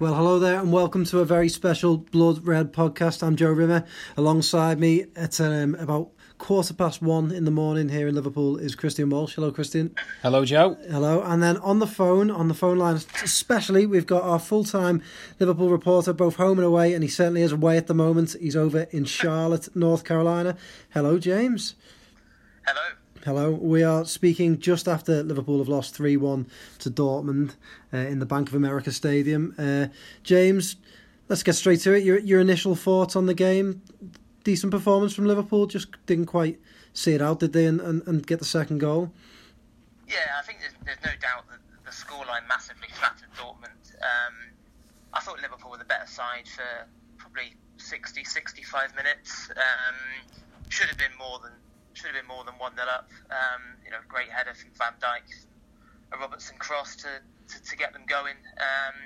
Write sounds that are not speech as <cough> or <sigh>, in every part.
Well, hello there, and welcome to a very special Blood Red podcast. I'm Joe Rimmer. Alongside me at um, about quarter past one in the morning here in Liverpool is Christian Walsh. Hello, Christian. Hello, Joe. Hello. And then on the phone, on the phone line, especially, we've got our full time Liverpool reporter, both home and away, and he certainly is away at the moment. He's over in Charlotte, North Carolina. Hello, James. Hello. Hello. We are speaking just after Liverpool have lost 3 1 to Dortmund uh, in the Bank of America Stadium. Uh, James, let's get straight to it. Your, your initial thoughts on the game? Decent performance from Liverpool, just didn't quite see it out, did they, and, and, and get the second goal? Yeah, I think there's, there's no doubt that the scoreline massively flattered Dortmund. Um, I thought Liverpool were the better side for probably 60, 65 minutes. Um, should have been more than should have been more than one nil up. Um, you know, great header from Van Dijk, a Robertson cross to, to, to get them going, um,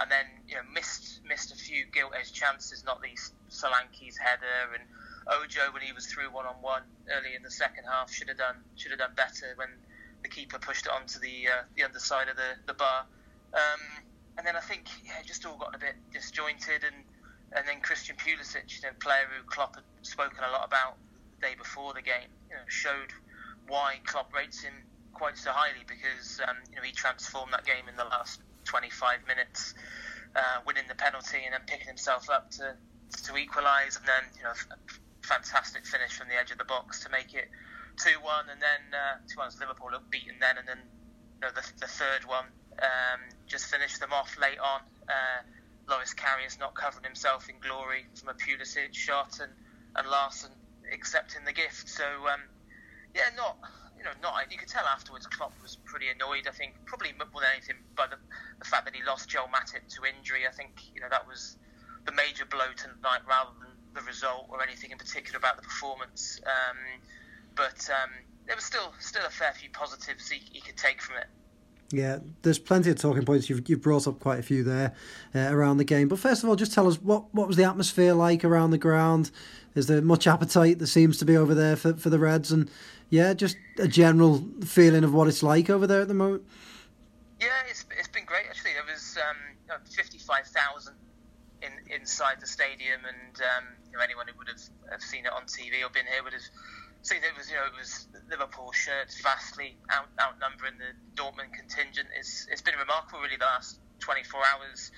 and then you know missed missed a few gilt edged chances, not least Solanke's header and Ojo when he was through one on one early in the second half should have done should have done better when the keeper pushed it onto the uh, the underside of the the bar. Um, and then I think yeah, it just all got a bit disjointed and. And then Christian Pulisic, you know, player who Klopp had spoken a lot about, day before the game, you know, showed why Klopp rates him quite so highly because um, you know he transformed that game in the last 25 minutes, uh, winning the penalty and then picking himself up to to equalise, and then you know a fantastic finish from the edge of the box to make it 2-1, and then uh, 2-1 Liverpool looked beaten then, and then you know the, the third one um, just finished them off late on. Uh, Loris Karius not covering himself in glory from a Pulisic shot, and and Larsson accepting the gift. So um, yeah, not you know not. You could tell afterwards Klopp was pretty annoyed. I think probably more than anything by the, the fact that he lost Joel Matip to injury. I think you know that was the major blow tonight rather than the result or anything in particular about the performance. Um, but um, there was still still a fair few positives he, he could take from it. Yeah, there's plenty of talking points. You've, you've brought up quite a few there uh, around the game. But first of all, just tell us what, what was the atmosphere like around the ground? Is there much appetite that seems to be over there for, for the Reds? And yeah, just a general feeling of what it's like over there at the moment. Yeah, it's, it's been great actually. There was um, 55,000 in, inside the stadium, and um, you know, anyone who would have, have seen it on TV or been here would have seen it was you know it was Liverpool shirts vastly out, outnumbering the Dortmund contingent. It's it's been remarkable really the last 24 hours.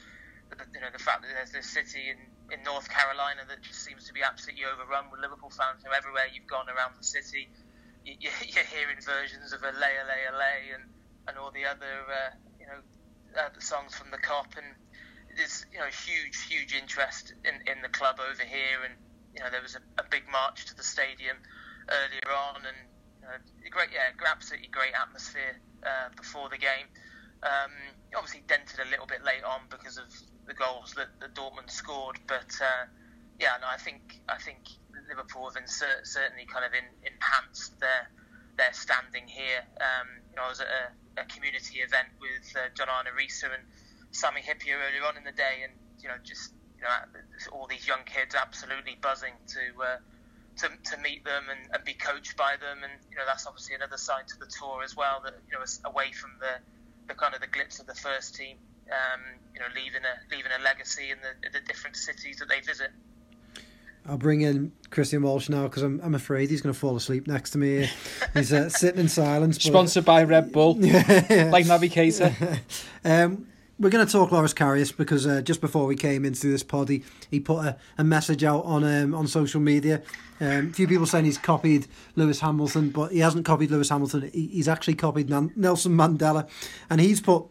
You know the fact that there's this city in in North Carolina that just seems to be absolutely overrun with Liverpool fans. You know, everywhere you've gone around the city, you, you, <laughs> you're hearing versions of lay, lay, lay, and and all the other uh, you know uh, songs from the Kop, and there's you know huge, huge interest in, in the club over here, and you know there was a, a big march to the stadium earlier on, and uh, great, yeah, absolutely great atmosphere uh, before the game. Um, obviously dented a little bit late on because of the goals that, that Dortmund scored. But uh, yeah, no, I think I think Liverpool have certainly kind of in, enhanced their their standing here. Um, you know, I was at a, a community event with uh, John Arne Riise and Sammy Hyypiä earlier on in the day, and you know, just you know, all these young kids absolutely buzzing to. Uh, to, to meet them and, and be coached by them, and you know that's obviously another side to the tour as well. That you know, away from the, the kind of the glitz of the first team, um, you know, leaving a leaving a legacy in the, the different cities that they visit. I'll bring in Christian Walsh now because I'm, I'm afraid he's going to fall asleep next to me. He's uh, <laughs> sitting in silence. But... Sponsored by Red Bull, <laughs> yeah. like Navigator. <laughs> um, we're going to talk Loris Karius because uh, just before we came into this pod, he, he put a, a message out on um, on social media. Um, a few people saying he's copied Lewis Hamilton, but he hasn't copied Lewis Hamilton. He, he's actually copied Nan- Nelson Mandela, and he's put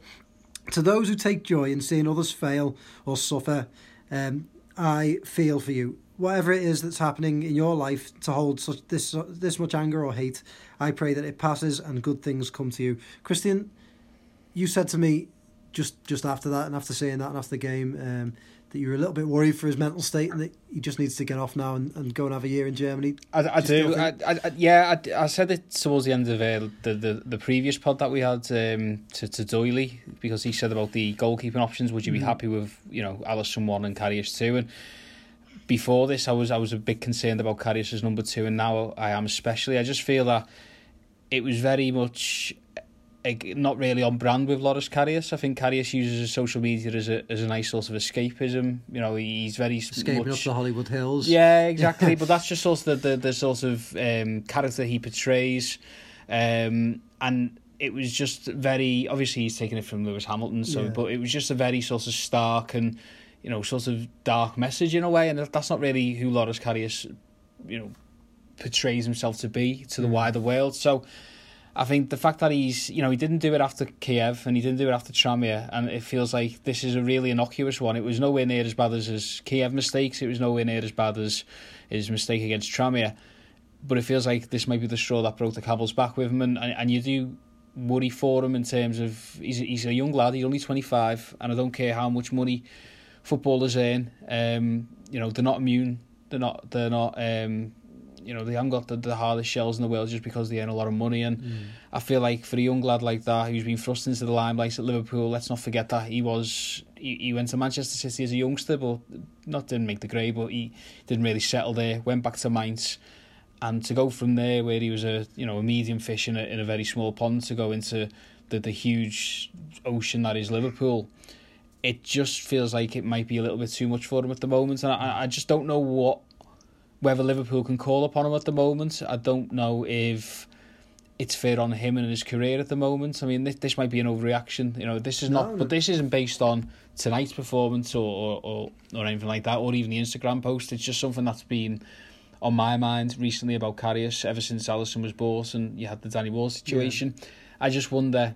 to those who take joy in seeing others fail or suffer, um, I feel for you. Whatever it is that's happening in your life to hold such this this much anger or hate, I pray that it passes and good things come to you. Christian, you said to me just just after that and after saying that and after the game um, that you were a little bit worried for his mental state and that he just needs to get off now and, and go and have a year in Germany. I, I do. I, I, yeah, I, I said it towards the end of uh, the, the the previous pod that we had um, to to Doyley because he said about the goalkeeping options. Would you be mm. happy with you know Alisson one and Karius two? And before this, I was I was a bit concerned about Karius as number two, and now I am especially. I just feel that it was very much not really on brand with Loris Karius. I think Karius uses his social media as a as a nice sort of escapism. You know, he's very escaping much, up the Hollywood Hills. Yeah, <laughs> exactly. but that's just sort of the the, the sort of um, character he portrays, um, and it was just very obviously he's taking it from Lewis Hamilton. So, yeah. but it was just a very sort of stark and you know sort of dark message in a way, and that's not really who Loris Karius, you know, portrays himself to be to the mm. wider world. So I think the fact that he's, you know, he didn't do it after Kiev and he didn't do it after Tranmere, and it feels like this is a really innocuous one. It was nowhere near as bad as his Kiev mistakes. It was nowhere near as bad as his mistake against Tranmere, But it feels like this might be the straw that broke the camel's back with him, and, and, and you do worry for him in terms of he's he's a young lad. He's only twenty five, and I don't care how much money footballers earn. Um, you know, they're not immune. They're not. They're not. Um, you know, they haven't got the, the hardest shells in the world just because they earn a lot of money. And mm. I feel like for a young lad like that who's been thrust into the limelight at Liverpool, let's not forget that he was he, he went to Manchester City as a youngster, but not didn't make the grade, but he didn't really settle there. Went back to Mainz, and to go from there where he was a you know a medium fish in a in a very small pond to go into the the huge ocean that is Liverpool. It just feels like it might be a little bit too much for him at the moment, and I, I just don't know what whether Liverpool can call upon him at the moment. I don't know if it's fair on him and his career at the moment. I mean, this, this might be an overreaction. You know, this is not, but this isn't based on tonight's performance or, or or anything like that, or even the Instagram post. It's just something that's been on my mind recently about Karius ever since Alisson was bought and you had the Danny Ward situation. Yeah. I just wonder,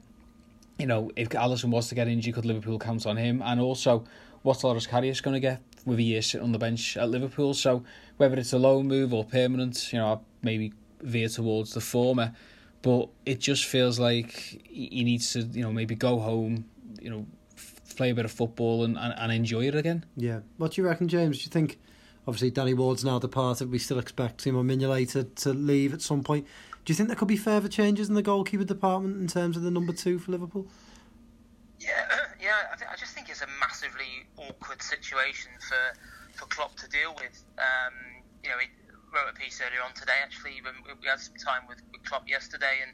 you know, if Alisson was to get injured, could Liverpool count on him? And also, what's Loris Karius going to get with a year sitting on the bench at Liverpool? So whether it's a loan move or permanent, you know, I maybe veer towards the former. But it just feels like he needs to, you know, maybe go home, you know, play a bit of football and, and, and enjoy it again. Yeah. What do you reckon, James? Do you think, obviously, Danny Ward's now departed, we still expect Simon Mignolet to, to leave at some point. Do you think there could be further changes in the goalkeeper department in terms of the number two for Liverpool? Yeah, <clears throat> yeah. I, th- I just think it's a massively awkward situation for for Klopp to deal with. Um, you know, he wrote a piece earlier on today. Actually, when we had some time with, with Klopp yesterday, and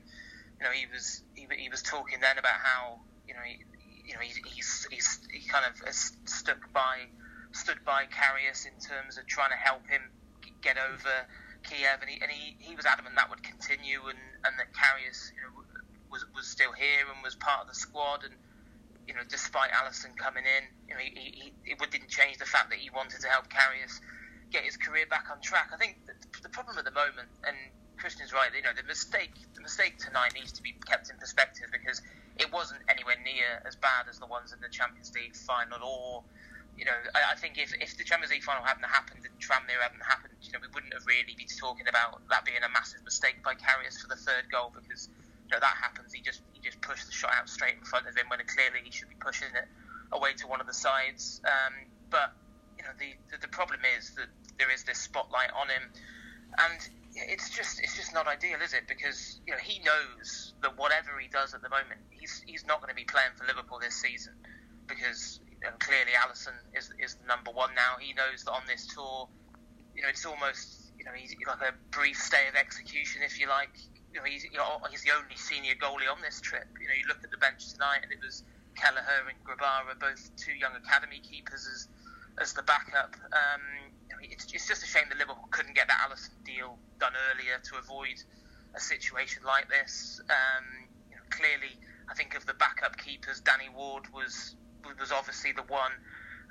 you know, he was he, he was talking then about how you know he, you know he, he's he's he kind of stuck by stood by Karius in terms of trying to help him get over Kiev, and he and he, he was adamant that would continue, and and that Karius you know was was still here and was part of the squad, and you know, despite Alisson coming in, you know, he, he, it didn't change the fact that he wanted to help Karius get his career back on track. I think the problem at the moment, and Christian's right, you know, the mistake, the mistake tonight needs to be kept in perspective because it wasn't anywhere near as bad as the ones in the Champions League final or. You know, I, I think if, if the Champions League final hadn't happened and Tranmere hadn't happened, you know, we wouldn't have really been talking about that being a massive mistake by Karius for the third goal because you know, that happens, he just just pushed the shot out straight in front of him when clearly he should be pushing it away to one of the sides. Um, but you know, the, the, the problem is that there is this spotlight on him, and it's just it's just not ideal, is it? Because you know he knows that whatever he does at the moment, he's he's not going to be playing for Liverpool this season because clearly Alisson is is the number one now. He knows that on this tour, you know, it's almost you know he's like a brief stay of execution, if you like you know, he's, you know, he's the only senior goalie on this trip. You know, you look at the bench tonight, and it was Kelleher and Grabara, both two young academy keepers, as as the backup. Um, you know, it's, it's just a shame that Liverpool couldn't get that Alisson deal done earlier to avoid a situation like this. Um, you know, clearly, I think of the backup keepers, Danny Ward was was obviously the one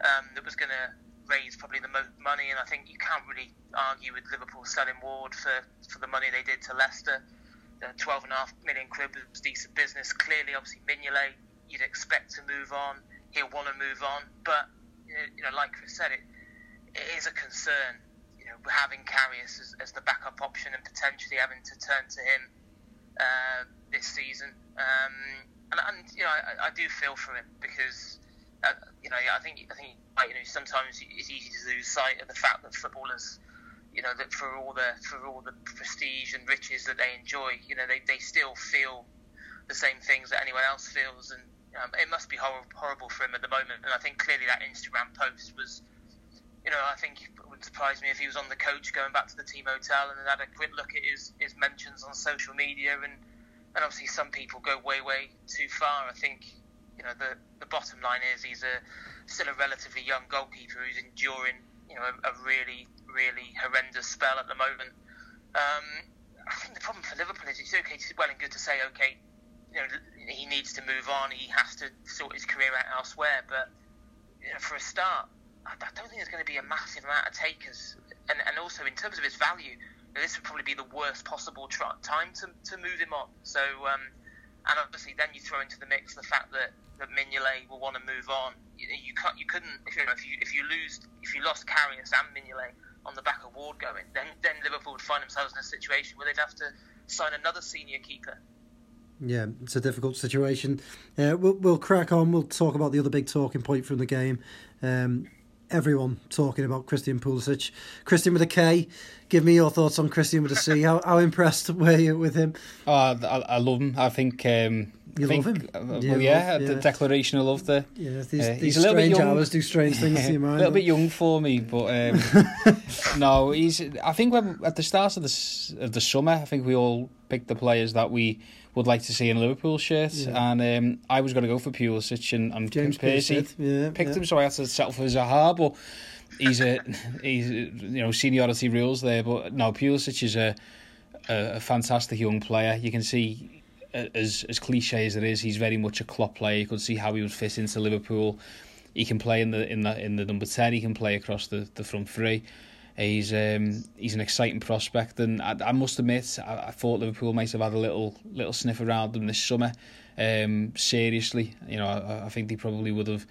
um, that was going to raise probably the most money, and I think you can't really argue with Liverpool selling Ward for, for the money they did to Leicester the 12 and a half million quid was decent business. Clearly, obviously, Mignolet, you'd expect to move on. He'll want to move on, but you know, like Chris said, it, it is a concern. You know, having Karius as, as the backup option and potentially having to turn to him uh, this season. Um, and, and, you know, I, I, do feel for him because uh, you know I think I think you know sometimes it's easy to lose sight of the fact that footballers you know that for all the for all the prestige and riches that they enjoy, you know they, they still feel the same things that anyone else feels, and um, it must be hor- horrible for him at the moment. And I think clearly that Instagram post was, you know, I think it would surprise me if he was on the coach going back to the team hotel and had a quick look at his his mentions on social media and and obviously some people go way, way too far. I think you know the the bottom line is he's a still a relatively young goalkeeper who's enduring you know a, a really, really horrendous spell at the moment. Um, I think the problem for Liverpool is it's okay, it's well and good to say, okay, you know, he needs to move on, he has to sort his career out elsewhere, but you know, for a start, I, I don't think there's going to be a massive amount of takers, and and also in terms of his value, this would probably be the worst possible time to, to move him on. So, um, and obviously, then you throw into the mix the fact that that Mignolet will want to move on. You, you can't, you couldn't, if you, know, if you if you lose, if you lost Karius and Mignolet on the back of Ward going, then then Liverpool would find themselves in a situation where they'd have to sign another senior keeper. Yeah, it's a difficult situation. Uh, we'll, we'll crack on. We'll talk about the other big talking point from the game. Um, everyone talking about Christian Pulisic. Christian with a K. Give me your thoughts on Christian with a C. How, how impressed were you with him? Oh, I, I love him. I think. Um, you think, love him? Uh, well, yeah, yeah, the declaration of love there. Yeah, these, Uh, these he's a little bit strange young. hours do strange things to your <laughs> mind. a little bit young for me, but um, <laughs> no, he's. I think when at the start of the of the summer, I think we all picked the players that we would like to see in Liverpool shirts, Yeah. and um, I was going to go for Pulisic and, and James Percy. Yeah, picked yeah. him, so I had to settle for Zaha, but he's a he's you know seniority rules there, but no, Pulisic is a a fantastic young player. You can see. As as cliche as it is, he's very much a Klopp player. You could see how he would fit into Liverpool. He can play in the in the in the number ten. He can play across the, the front three. He's um, he's an exciting prospect, and I, I must admit, I, I thought Liverpool might have had a little little sniff around them this summer. Um, seriously, you know, I, I think they probably would have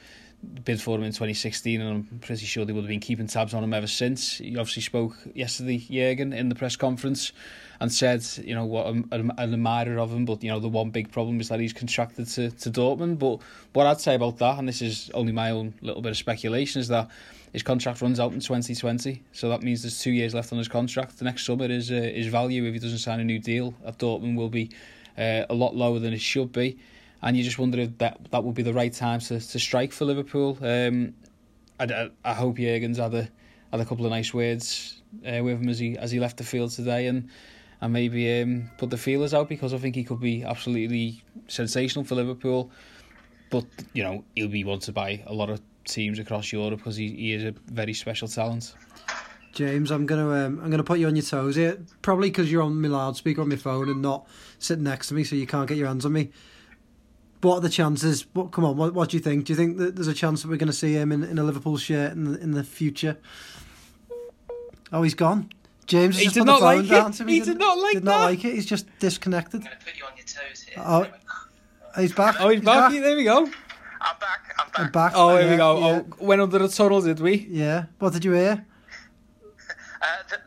bid for him in 2016, and I'm pretty sure they would have been keeping tabs on him ever since. He obviously spoke yesterday, Jurgen, in the press conference, and said, you know, what I'm an admirer of him, but you know, the one big problem is that he's contracted to to Dortmund. But what I'd say about that, and this is only my own little bit of speculation, is that his contract runs out in 2020, so that means there's two years left on his contract. The next summer, his uh, his value, if he doesn't sign a new deal at Dortmund, will be uh, a lot lower than it should be. And you just wonder if that that would be the right time to, to strike for Liverpool. Um, I, I, hope Jurgen's had a had a couple of nice words uh, with him as he as he left the field today, and and maybe um, put the feelers out because I think he could be absolutely sensational for Liverpool. But you know he'll be wanted by a lot of teams across Europe because he, he is a very special talent. James, I'm gonna um, I'm gonna put you on your toes here. Probably because you're on my loudspeaker on my phone and not sitting next to me, so you can't get your hands on me. What are the chances? What come on? What, what do you think? Do you think that there's a chance that we're going to see him in, in a Liverpool shirt in the, in the future? Oh, he's gone. James has He just did put the not phone like it. down to me. He did not like did not that. like it. He's just disconnected. I'm going to put you on your toes here. Oh, he's back. Oh, he's back. There we go. I'm back. I'm back. I'm back. Oh, here Yeah, we go. Yeah. Oh, went under the tunnel, did we? yeah. What did you hear? <laughs> Uh, th-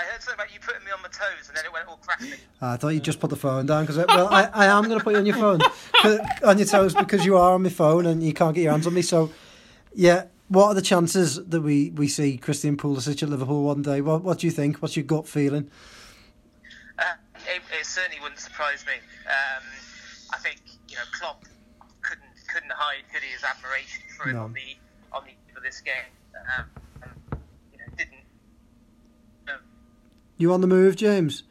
I, heard something about you putting me on my toes, and then it went all crackly. Ah, I thought you'd just put the phone down because well, I, I am going to put you on your phone, <laughs> on your toes because you are on my phone and you can't get your hands on me. So, yeah, what are the chances that we, we see Christian Pulisic at Liverpool one day? What what do you think? What's your gut feeling? Uh, it, it certainly wouldn't surprise me. Um, I think you know Klopp couldn't couldn't hide could he his admiration for him No. on the on the for this game. Um, and, you know, didn't. Um, You on the move, James?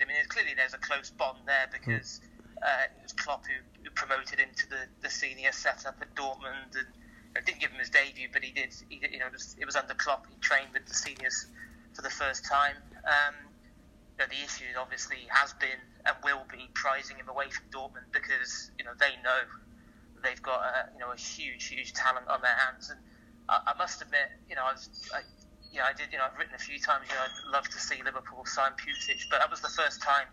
I mean, clearly there's a close bond there because uh, it was Klopp who, who promoted him to the, the senior setup at Dortmund and didn't give him his debut, but he did. He, you know, it was, it was under Klopp. He trained with the seniors for the first time. Um, you know, the issue obviously has been and will be prizing him away from Dortmund because you know they know they've got a, you know a huge, huge talent on their hands. And I, I must admit, you know, I was, I, I did. You know, I've written a few times. You know, I'd love to see Liverpool sign Pulisic, but that was the first time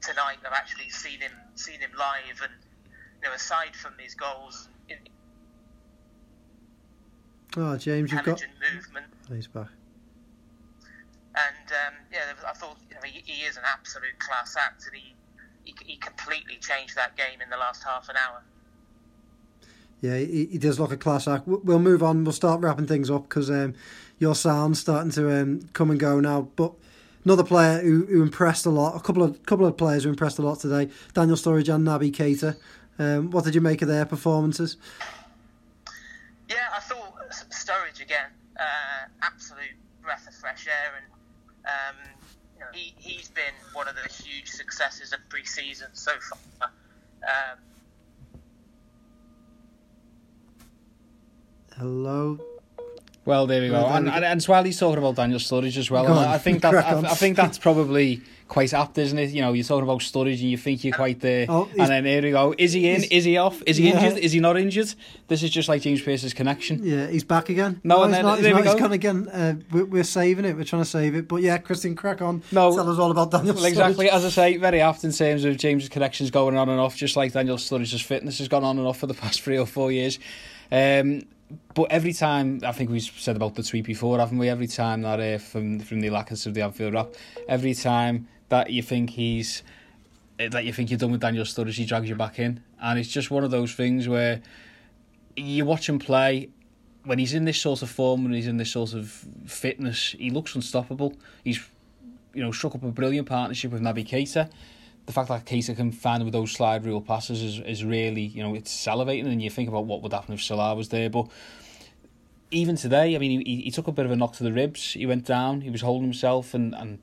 tonight I've actually seen him, seen him live. And you know, aside from these goals, in Oh, James, you've got. movement, Oh, he's back. and um, yeah, I thought you know he, he is an absolute class act, and he, he he completely changed that game in the last half an hour. Yeah, he, he does look a class act. We- We'll move on. We'll start wrapping things up because um, your sound's starting to um, come and go now. But another player who, who impressed a lot, a couple of couple of players who impressed a lot today, Daniel Sturridge and Naby Keita. Um, what did you make of their performances? Yeah, I thought Sturridge again, uh, absolute breath of fresh air, and um, you know, he he's been one of the huge successes of pre-season so far. Um, Hello. Well, there we go. Well, there and, we go. and, and while he's talking about Daniel Sturridge as well, I, think that I. I think that's probably quite apt, isn't it? You know, you're talking about Sturridge and you think you're quite there, Oh, and then here we go. Is he in? Is he off? Is he Yeah. injured? Is he not injured? This is just like James Pearce's connection. Yeah, he's back again. No, and he's then- not. He's, there not, he's go. gone again. Uh, we're, we're saving it. We're trying to save it. But yeah, Christian, crack on. No. Tell us all about Daniel Well, exactly. As I say, very apt in terms of James's connections going on and off, just like Daniel Sturridge's fitness has gone on and off for the past <laughs> three or four years. Um, but every time, I think we've said about the tweet before, haven't we? Every time that uh, from from the Lacus of the Anfield Wrap, every time that you think he's eh, that you think you're done with Daniel Sturridge, he drags you back in, and it's just one of those things where you watch him play. When he's in this sort of form, when he's in this sort of fitness, he looks unstoppable. He's you know, struck up a brilliant partnership with Naby Keita. The fact that Keita can find with those slide rule passes is, is really, you know, it's salivating. And you think about what would happen if Salah was there. But even today, I mean, he, he took a bit of a knock to the ribs. He went down. He was holding himself, and, and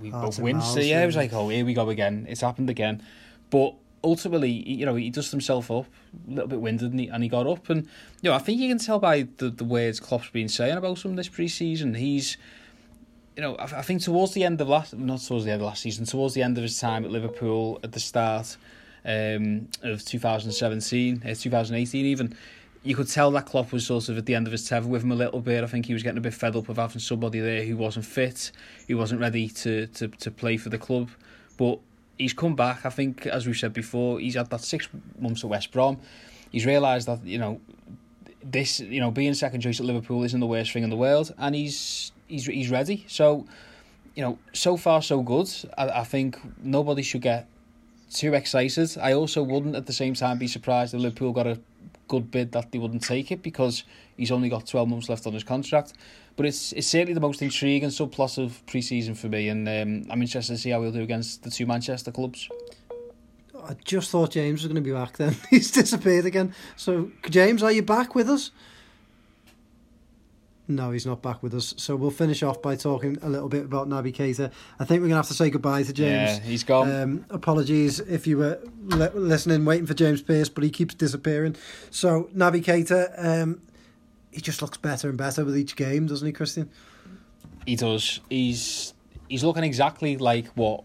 we both winced. mouth, yeah, it was like, oh, here we go again. It's happened again. But ultimately, you know, he dusted himself up, a little bit winded, and he, and he got up. And, you know, I think you can tell by the, the words Klopp's been saying about him this pre-season. He's, you know, I, I think towards the end of last, not towards the end of last season, towards the end of his time at Liverpool at the start um, of 2017, uh, 2018 even, you could tell that Klopp was sort of at the end of his tether with him a little bit. I think he was getting a bit fed up of having somebody there who wasn't fit, who wasn't ready to, to, to play for the club. But he's come back. I think, as we've said before, he's had that six months at West Brom. He's realised that, you know, this, you know, being second choice at Liverpool isn't the worst thing in the world, and he's he's he's ready. So, you know, so far so good. I, I think nobody should get too excited. I also wouldn't at the same time be surprised if Liverpool got a good bid that they wouldn't take it because he's only got 12 months left on his contract. But it's it's certainly the most intriguing subplot of pre-season for me, and um, I'm interested to see how he'll do against the two Manchester clubs. I just thought James was going to be back. Then <laughs> he's disappeared again. So James, are you back with us? No, he's not back with us. So we'll finish off by talking a little bit about Naby Keita. I think we're going to have to say goodbye to James. Yeah, he's gone. Um, apologies if you were li- listening, waiting for James Pearce, but he keeps disappearing. So Naby Keita, um, he just looks better and better with each game, doesn't he, Christian? He does. He's he's looking exactly like what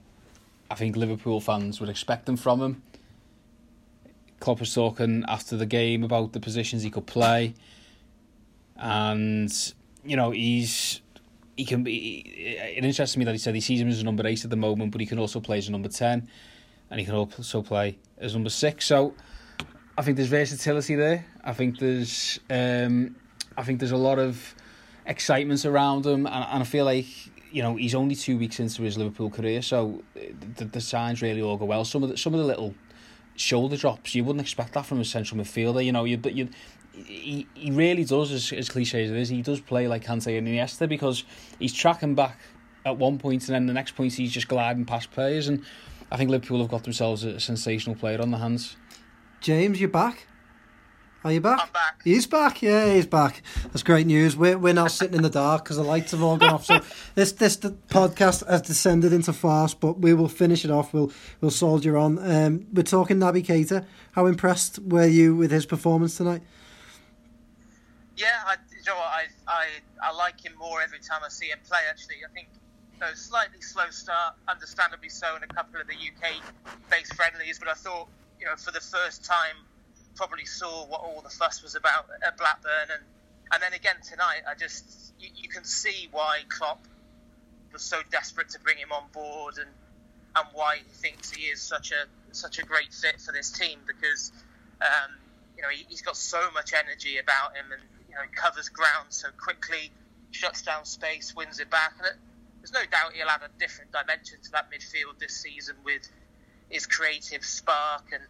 I think Liverpool fans would expect them from him. Klopp was talking after the game about the positions he could play, and you know he's he can be. It interests me that he said he sees him as a number eight at the moment, but he can also play as a number ten, and he can also play as number six. So I think there's versatility there. I think there's um, I think there's a lot of excitement around him, and, and I feel like you know he's only two weeks into his Liverpool career, so the, the signs really all go well. Some of the some of the little shoulder drops you wouldn't expect that from a central midfielder. You know, you but you. He, he really does, as, as cliche as it is, he does play like Kante and Iniesta because he's tracking back at one point and then the next point he's just gliding past players and I think Liverpool have got themselves a sensational player on the hands. James, you're back? Are you back? I'm back. He's back. Yeah, he's back. That's great news. We're we're now sitting in the dark because the lights have all gone off. So <laughs> this this the podcast has descended into farce, but we will finish it off. We'll we'll soldier on. Um, we're talking Naby Keita. How impressed were you with his performance tonight? Yeah, I, you know what, I, I, I like him more every time I see him play. Actually, I think you slightly slow start, understandably so, in a couple of the UK-based friendlies. But I thought, you know, for the first time, probably saw what all the fuss was about at Blackburn, and and then again tonight, I just you, you can see why Klopp was so desperate to bring him on board, and and why he thinks he is such a such a great fit for this team because. Um, you know, he, he's got so much energy about him, and you know, covers ground so quickly, shuts down space, wins it back, and it, there's no doubt he'll add a different dimension to that midfield this season with his creative spark, and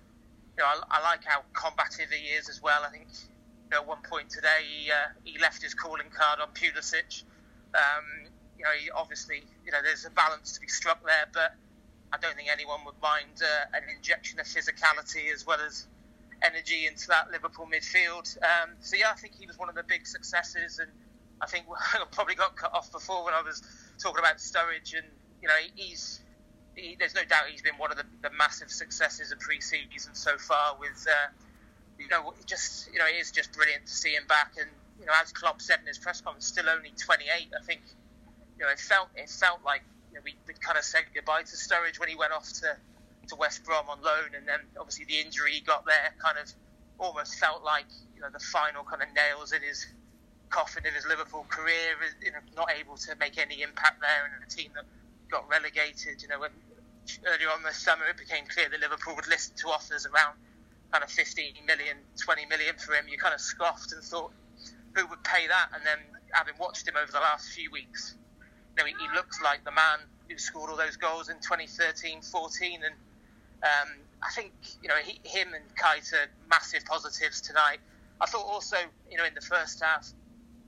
you know, I, I like how combative he is as well. I think you know, at one point today he uh, he left his calling card on Pulisic. Um, you know, he obviously, you know, there's a balance to be struck there, but I don't think anyone would mind uh, an injection of physicality as well as energy into that Liverpool midfield. Um, so yeah, I think he was one of the big successes, and I think <laughs> I probably got cut off before when I was talking about Sturridge and you know, he's he, there's no doubt he's been one of the, the massive successes of pre-season so far. With uh, you know, just you know, it is just brilliant to see him back. And you know, as Klopp said in his press conference, still only 28. I think you know, it felt it felt like you know, we we kind of said goodbye to Sturridge when he went off to to West Brom on loan, and then obviously the injury he got there kind of almost felt like you know the final kind of nails in his coffin in his Liverpool career. You know, not able to make any impact there and a team that got relegated. You know, when earlier on this summer it became clear that Liverpool would listen to offers around kind of 15 million, 20 million for him. You kind of scoffed and thought, who would pay that? And then having watched him over the last few weeks, you know, he, he looks like the man who scored all those goals in 2013, 14, and um, I think you know he, him and Keita massive positives tonight. I thought also you know in the first half,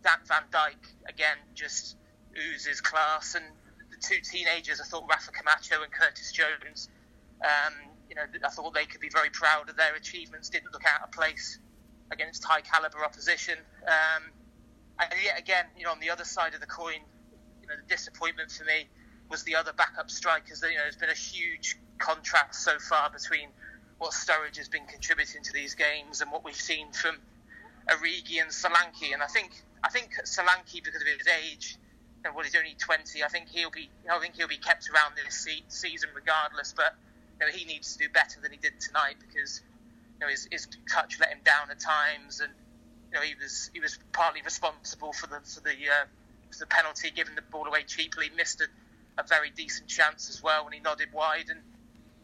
Dan Van Dijk again just oozes class, and the two teenagers I thought Rafa Camacho and Curtis Jones. Um, you know I thought they could be very proud of their achievements. Didn't look out of place against high caliber opposition. Um, and yet again, you know on the other side of the coin, you know the disappointment for me was the other backup strikers. You know, there's been a huge contrast so far between what Sturridge has been contributing to these games and what we've seen from Origi and Solanke. And I think I think Solanke, because of his age, know, well, he's only 20. I think he'll be I think he'll be kept around this season regardless. But you know, he needs to do better than he did tonight because you know his, his touch let him down at times, and you know he was he was partly responsible for the for the uh, for the penalty, giving the ball away cheaply. Missed a, a very decent chance as well when he nodded wide and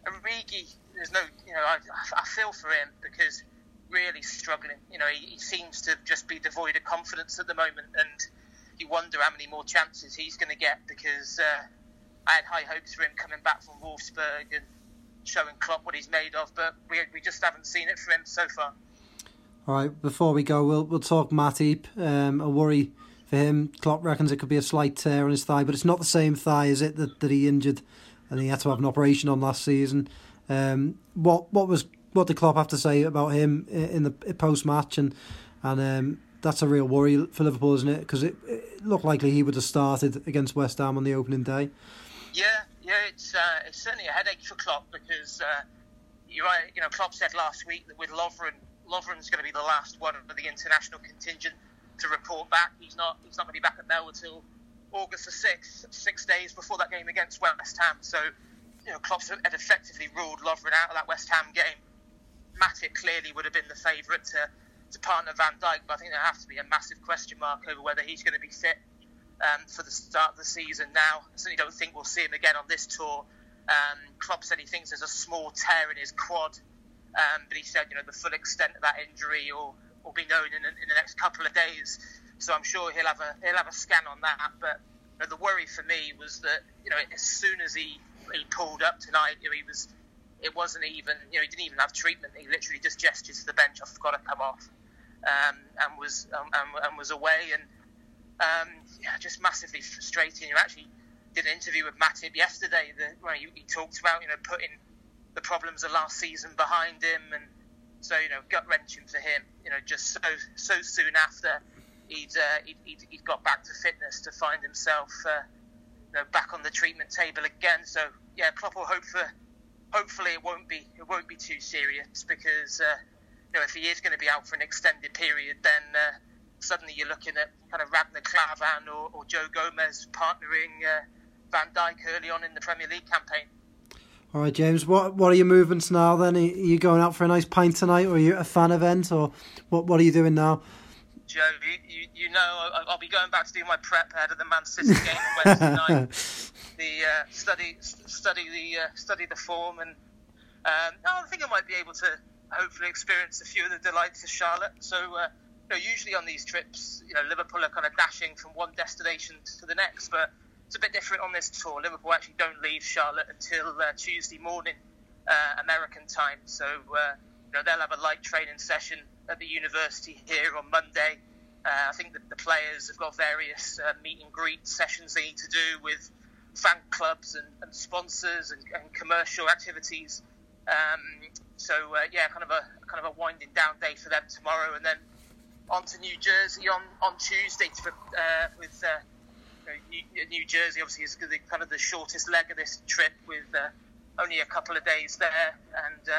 Origi, there's no, you know, I, I feel for him because really struggling. You know, he, he, seems to just be devoid of confidence at the moment, and you wonder how many more chances he's going to get because uh, I had high hopes for him coming back from Wolfsburg and showing Klopp what he's made of, but we, we just haven't seen it for him so far. All right, before we go, we'll we'll talk Matip. Um, a worry for him. Klopp reckons it could be a slight tear on his thigh, but it's not the same thigh, is it, that, that he injured and he had to have an operation on last season. Um, what what was what did Klopp have to say about him in the post match and and um, that's a real worry for Liverpool, isn't it? Because it, it, looked likely he would have started against West Ham on the opening day. Yeah, yeah, it's uh, it's certainly a headache for Klopp because uh, you're right. You know, Klopp said last week that with Lovren, Lovren's going to be the last one of the international contingent to report back. He's not he's not going to be back at Melwood till August the 6th, six days before that game against West Ham. So, you know, Klopp had effectively ruled Lovren out of that West Ham game. Matip clearly would have been the favourite to, to partner Van Dijk, but I think there has to be a massive question mark over whether he's going to be fit um, for the start of the season now. I certainly don't think we'll see him again on this tour. Um, Klopp said he thinks there's a small tear in his quad, um, but he said, you know, the full extent of that injury will, will be known in, in the next couple of days. So I'm sure he'll have a he'll have a scan on that. But you know, the worry for me was that you know as soon as he he pulled up tonight, you know, he was it wasn't even you know he didn't even have treatment. He literally just gestured to the bench, "I've got to come off," um, and was um, and, and, was away. And um, yeah, just massively frustrating. You actually did an interview with Matip yesterday that where he, he talked about you know putting the problems of last season behind him and so you know gut wrenching for him you know just so so soon after he'd, uh, he'd, he'd, got back to fitness to find himself uh, you know, back on the treatment table again. So yeah, Klopp will hope for. Hopefully, it won't be it won't be too serious because uh, you know if he is going to be out for an extended period, then uh, suddenly you're looking at kind of Ragnar Klavan or, or Joe Gomez partnering uh, Van Dijk early on in the Premier League campaign. All right, James. What what are your movements now? Then are you going out for a nice pint tonight, or are you at a fan event, or what? What are you doing now? Joe, you, you, you know I'll, I'll, be going back to do my prep ahead of the Man City game on Wednesday night. <laughs> The uh, study study the uh, study the form, and um, I think I might be able to hopefully experience a few of the delights of Charlotte. So, uh, you know, usually on these trips, you know, Liverpool are kind of dashing from one destination to the next, but it's a bit different on this tour. Liverpool actually don't leave Charlotte until uh, Tuesday morning uh, American time, so uh, you know they'll have a light training session at the university here on Monday. Uh, I think that the players have got various uh, meet and greet sessions they need to do with fan clubs and, and sponsors and, and, commercial activities. Um, so uh, yeah, kind of a kind of a winding down day for them tomorrow, and then on to New Jersey on, on Tuesday to, uh, with uh, New, New Jersey obviously is kind of the shortest leg of this trip with uh, only a couple of days there and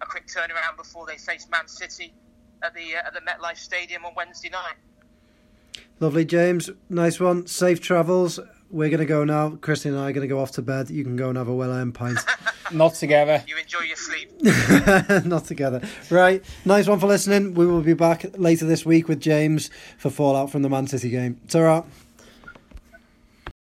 a quick turnaround before they face Man City at the uh, at the MetLife Stadium on Wednesday night. Lovely, James. Nice one. Safe travels. We're going to go now. Christian and I are going to go off to bed. You can go and have a well earned pint. <laughs> Not together. You enjoy your sleep. <laughs> Not together. Right. Nice one for listening. We will be back later this week with James for Fallout from the Man City game. Ta